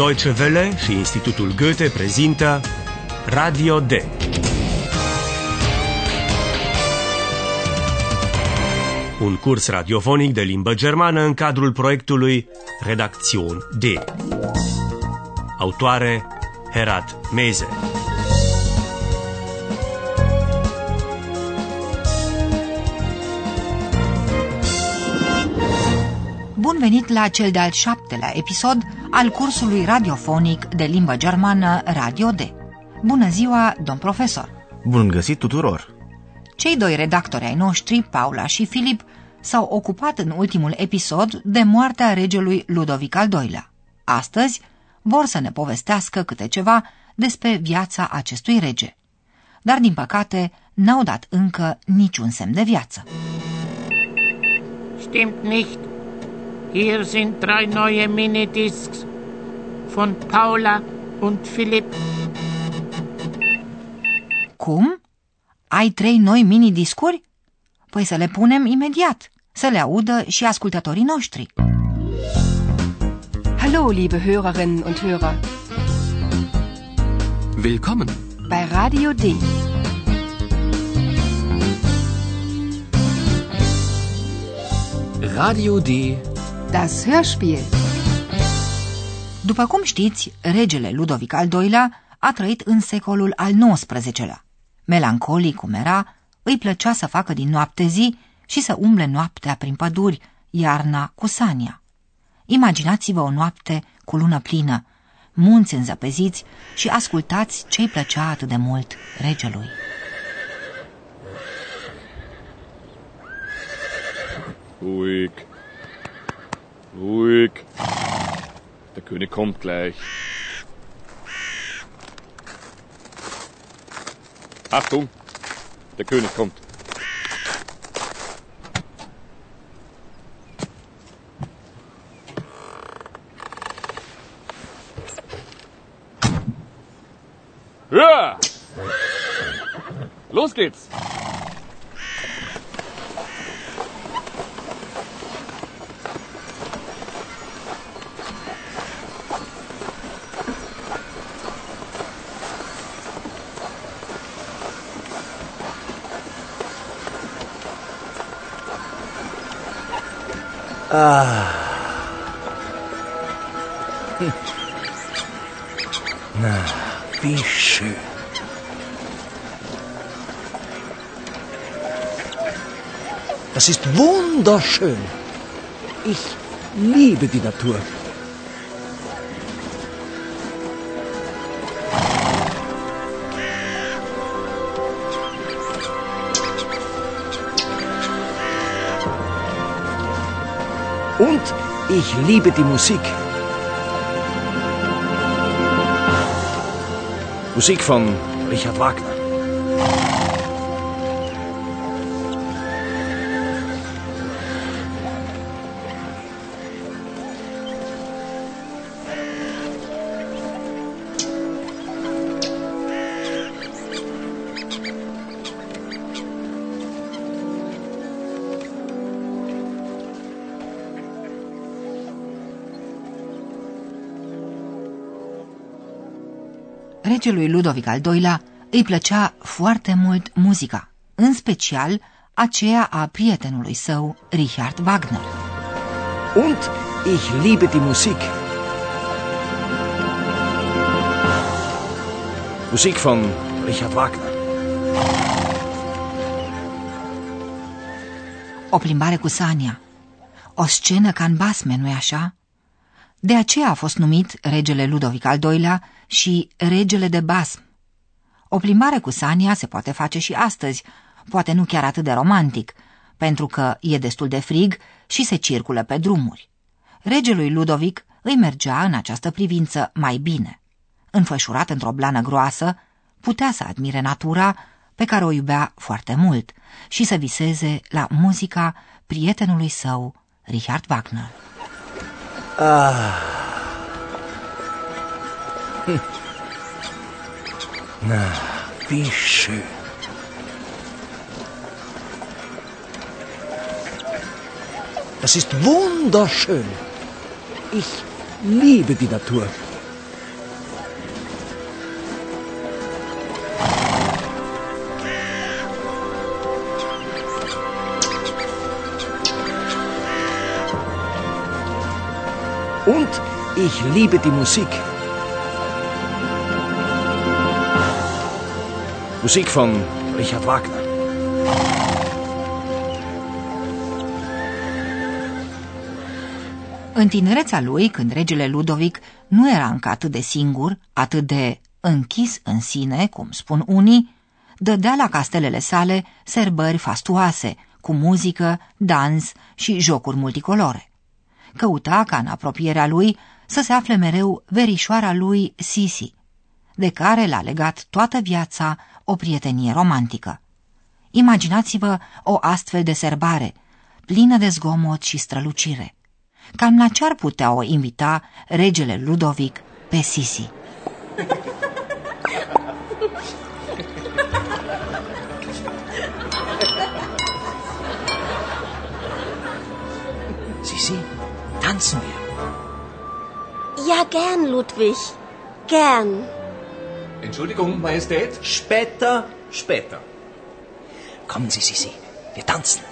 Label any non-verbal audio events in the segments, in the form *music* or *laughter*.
Deutsche Welle și Institutul Goethe prezintă Radio D. Un curs radiofonic de limbă germană în cadrul proiectului Redacțion D. Autoare Herat Meze. Bun venit la cel de-al șaptelea episod al cursului radiofonic de limbă germană Radio D. Bună ziua, domn profesor! Bun găsit tuturor! Cei doi redactori ai noștri, Paula și Filip, s-au ocupat în ultimul episod de moartea regelui Ludovic al II-lea. Astăzi vor să ne povestească câte ceva despre viața acestui rege. Dar, din păcate, n-au dat încă niciun semn de viață. Stimmt nicht. Hier sind drei neue Minidiscs von Paula und Philipp. Cum? Ai trei noi mini-discuri? Păi să le punem imediat, să le audă și ascultătorii noștri. Hallo, liebe Hörerinnen und Hörer. Willkommen. Bei Radio D. Radio D. Das Hörspiel. După cum știți, regele Ludovic al II-lea a trăit în secolul al XIX-lea. Melancolic cum era, îi plăcea să facă din noapte zi și să umble noaptea prin păduri, iarna cu sania. Imaginați-vă o noapte cu lună plină, munți înzăpeziți și ascultați ce-i plăcea atât de mult regelui. Ruhig. Ruhig. Der König kommt gleich. Achtung, der König kommt. Los geht's! *laughs* Na, wie schön. Das ist wunderschön. Ich liebe die Natur. Und ich liebe die Musik. Musik von Richard Wagner. Regelui Ludovic al II-lea îi plăcea foarte mult muzica, în special aceea a prietenului său, Richard Wagner. Und ich liebe die Musik. Musik von Richard Wagner. O plimbare cu Sania. O scenă ca în basme, nu-i așa? De aceea a fost numit regele Ludovic al II-lea și regele de basm. O plimbare cu Sania se poate face și astăzi, poate nu chiar atât de romantic, pentru că e destul de frig și se circulă pe drumuri. Regelui Ludovic îi mergea în această privință mai bine. Înfășurat într-o blană groasă, putea să admire natura pe care o iubea foarte mult și să viseze la muzica prietenului său, Richard Wagner. Na, wie schön. Das ist wunderschön. Ich liebe die Natur. Und ich liebe die Musik. Musik von Richard Wagner. În tinerețea lui, când regele Ludovic nu era încă atât de singur, atât de închis în sine, cum spun unii, dădea la castelele sale serbări fastuoase, cu muzică, dans și jocuri multicolore. Căuta ca în apropierea lui să se afle mereu verișoara lui Sisi, de care l-a legat toată viața o prietenie romantică. Imaginați-vă o astfel de serbare, plină de zgomot și strălucire. Cam la ce ar putea o invita regele Ludovic pe Sisi? Sisi, tanzen wir. Ja, gern, Ludwig. Gern. Entschuldigung, Majestät? Später, später. Kommen Sie, Sisi, wir tanzen.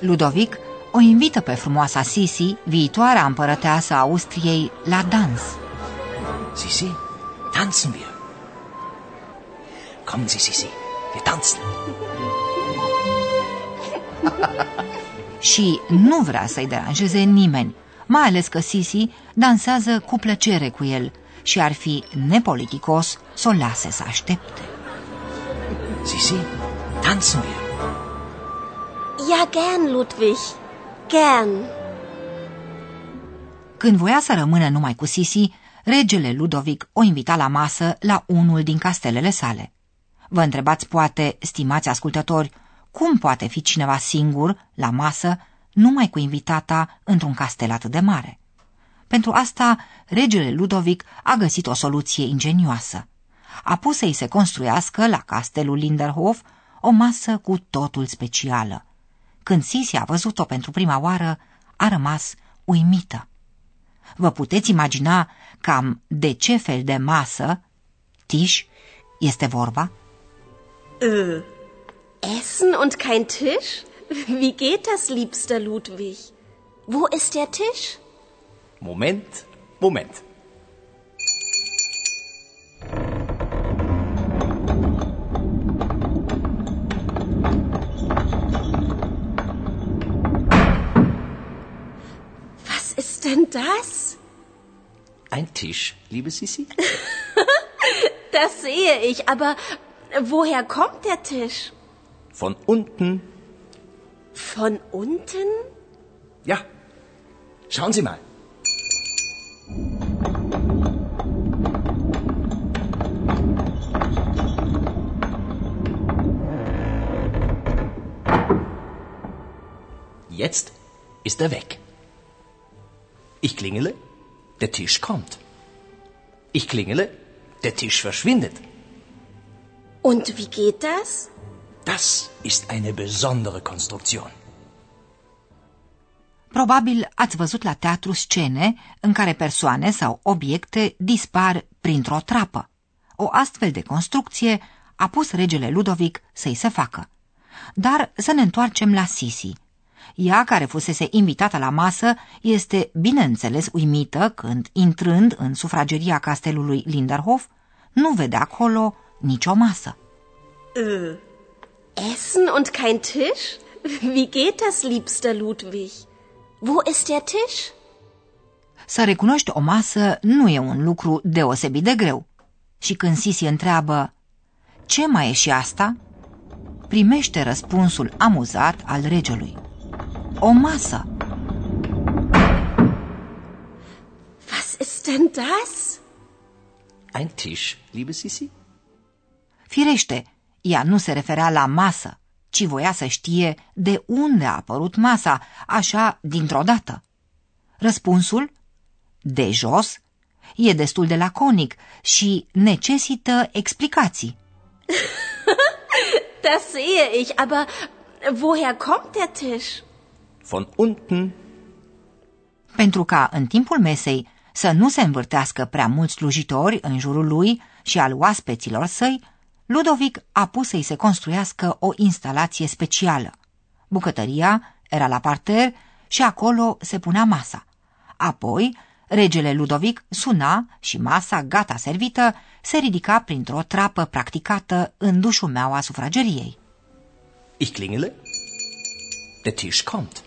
Ludovic o invită pe frumoasa Sisi, viitoarea împărăteasă a Austriei, la dans. Sisi, tanzen wir. Kommen Sie, Sisi, wir tanzen. *laughs* Și nu vrea să-i deranjeze nimeni, mai ales că Sisi dansează cu plăcere cu el și ar fi nepoliticos să o lase să aștepte. Sisi, tanzen wir. Ja, gern, Ludwig. Gern. Când voia să rămână numai cu Sisi, regele Ludovic o invita la masă la unul din castelele sale. Vă întrebați poate, stimați ascultători, cum poate fi cineva singur la masă numai cu invitata într-un castel atât de mare? Pentru asta, regele Ludovic a găsit o soluție ingenioasă. A pus să-i se construiască la castelul Linderhof o masă cu totul specială. Când Sisi a văzut-o pentru prima oară, a rămas uimită. Vă puteți imagina cam de ce fel de masă, tiș, este vorba? Äh, Essen und kein Tisch? Wie geht das, liebster Ludwig? Wo ist der Tisch? Moment, Moment. Das? Ein Tisch, liebe Sisi? *laughs* Das sehe ich, aber woher kommt der Tisch? Von unten. Von unten? Ja. Schauen Sie mal. Jetzt ist er weg. Ich klingele, der Tisch kommt. Ich klingele, der Tisch verschwindet. Und wie geht das? Das ist eine besondere Konstruktion. Probabil ați văzut la teatru scene în care persoane sau obiecte dispar printr-o trapă. O astfel de construcție a pus regele Ludovic să-i se facă. Dar să ne întoarcem la Sisi. Ea, care fusese invitată la masă, este bineînțeles uimită când, intrând în sufrageria castelului Linderhof, nu vede acolo nicio masă. Äh, Essen und kein Tisch? Wie geht das, liebster Ludwig? Wo ist der Tisch? Să recunoști o masă nu e un lucru deosebit de greu. Și când Sisi întreabă, ce mai e și asta? Primește răspunsul amuzat al regelui. O masă. Was ist denn das? Ein Tisch, liebe Sisi? Firește, ea nu se referea la masă, ci voia să știe de unde a apărut masa, așa dintr-o dată. Răspunsul, de jos, e destul de laconic și necesită explicații. *laughs* Das sehe ich, aber woher kommt der Tisch? Von unten. Pentru ca în timpul mesei să nu se învârtească prea mulți slujitori în jurul lui și al oaspeților săi, Ludovic a pus să-i se construiască o instalație specială. Bucătăria era la parter și acolo se punea masa. Apoi, regele Ludovic suna și masa gata servită se ridica printr-o trapă practicată în dușumeaua sufrageriei. Ich klingele. Der Tisch kommt.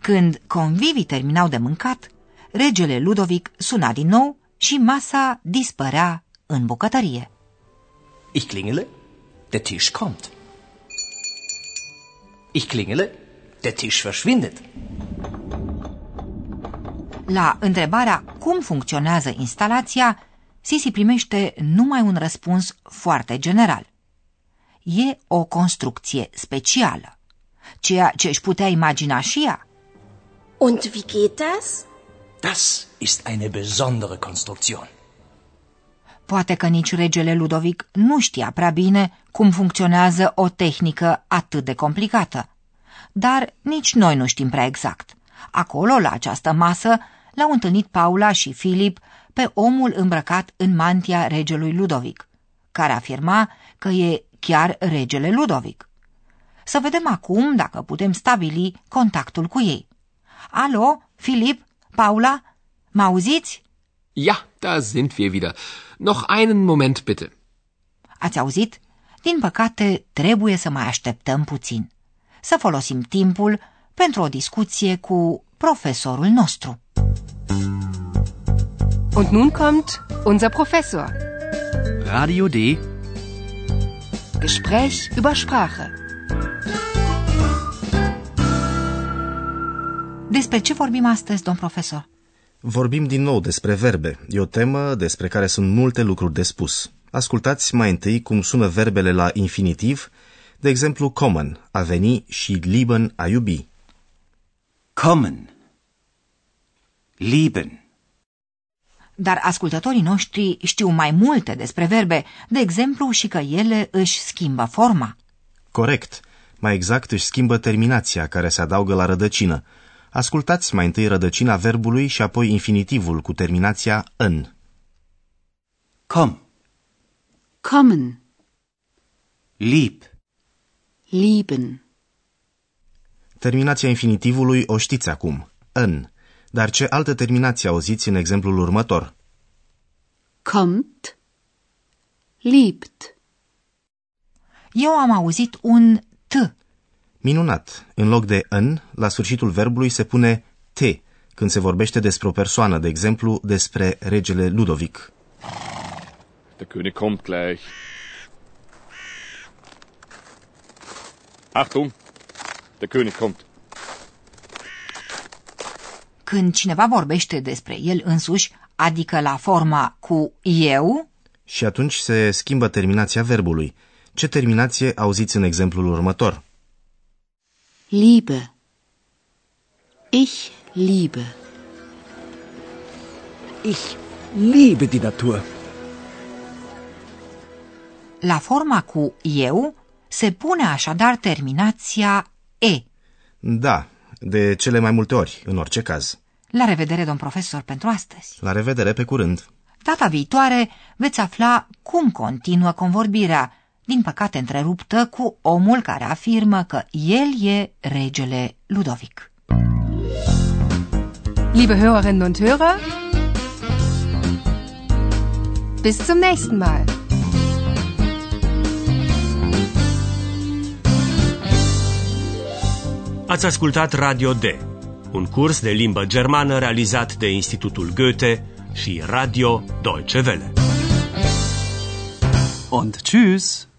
Când convivii terminau de mâncat, regele Ludovic suna din nou și masa dispărea în bucătărie. Ich klingele. Der Tisch kommt. Ich klingele. Der Tisch verschwindet. La întrebarea cum funcționează instalația, Sisi primește numai un răspuns foarte general. E o construcție specială, ceea ce își putea imagina și ea. Und wie geht das? Das ist eine besondere Konstruktion. Poate că nici regele Ludovic nu știa prea bine cum funcționează o tehnică atât de complicată. Dar nici noi nu știm prea exact. Acolo, la această masă, l-au întâlnit Paula și Filip pe omul îmbrăcat în mantia regelui Ludovic, care afirma că e chiar regele Ludovic. Să vedem acum dacă putem stabili contactul cu ei. Alo, Filip, Paula, mă auziți? Ja, da sind wir wieder. Noch einen Moment bitte. Ați auzit? Din păcate, trebuie să mai așteptăm puțin. Să folosim timpul pentru o discuție cu profesorul nostru. Und nun kommt unser Professor. Radio D. Gespräch über Sprache. Despre ce vorbim astăzi, domn profesor? Vorbim din nou despre verbe. E o temă despre care sunt multe lucruri de spus. Ascultați mai întâi cum sună verbele la infinitiv, de exemplu common, a veni și lieben, a iubi. Kommen. Lieben. Dar ascultătorii noștri știu mai multe despre verbe, de exemplu și că ele își schimbă forma. Corect. Mai exact își schimbă terminația care se adaugă la rădăcină. Ascultați mai întâi rădăcina verbului și apoi infinitivul cu terminația în. Komm. Kommen. Lieb. Lieben. Terminația infinitivului o știți acum, în. Dar ce altă terminație auziți în exemplul următor? Kommt. Liebt. Eu am auzit un T. Minunat! În loc de în, la sfârșitul verbului se pune te, când se vorbește despre o persoană, de exemplu, despre regele Ludovic. Der König kommt gleich. Achtung, der König kommt. Când cineva vorbește despre el însuși, adică la forma cu eu, Și atunci se schimbă terminația verbului. Ce terminație auziți în exemplul următor? Liebe. Ich liebe. Ich liebe die Natur. la forma cu eu, se pune așadar terminația e. Da, de cele mai multe ori, în orice caz. La revedere, domn profesor, pentru astăzi. La revedere pe curând! Data viitoare veți afla cum continuă convorbirea, din păcate întreruptă cu omul care afirmă că el e regele Ludovic. Liebe Hörerinnen und Hörer, bis zum nächsten Mal. Ați ascultat Radio D, un curs de limbă germană realizat de Institutul Goethe și Radio Deutsche Welle. Und tschüss.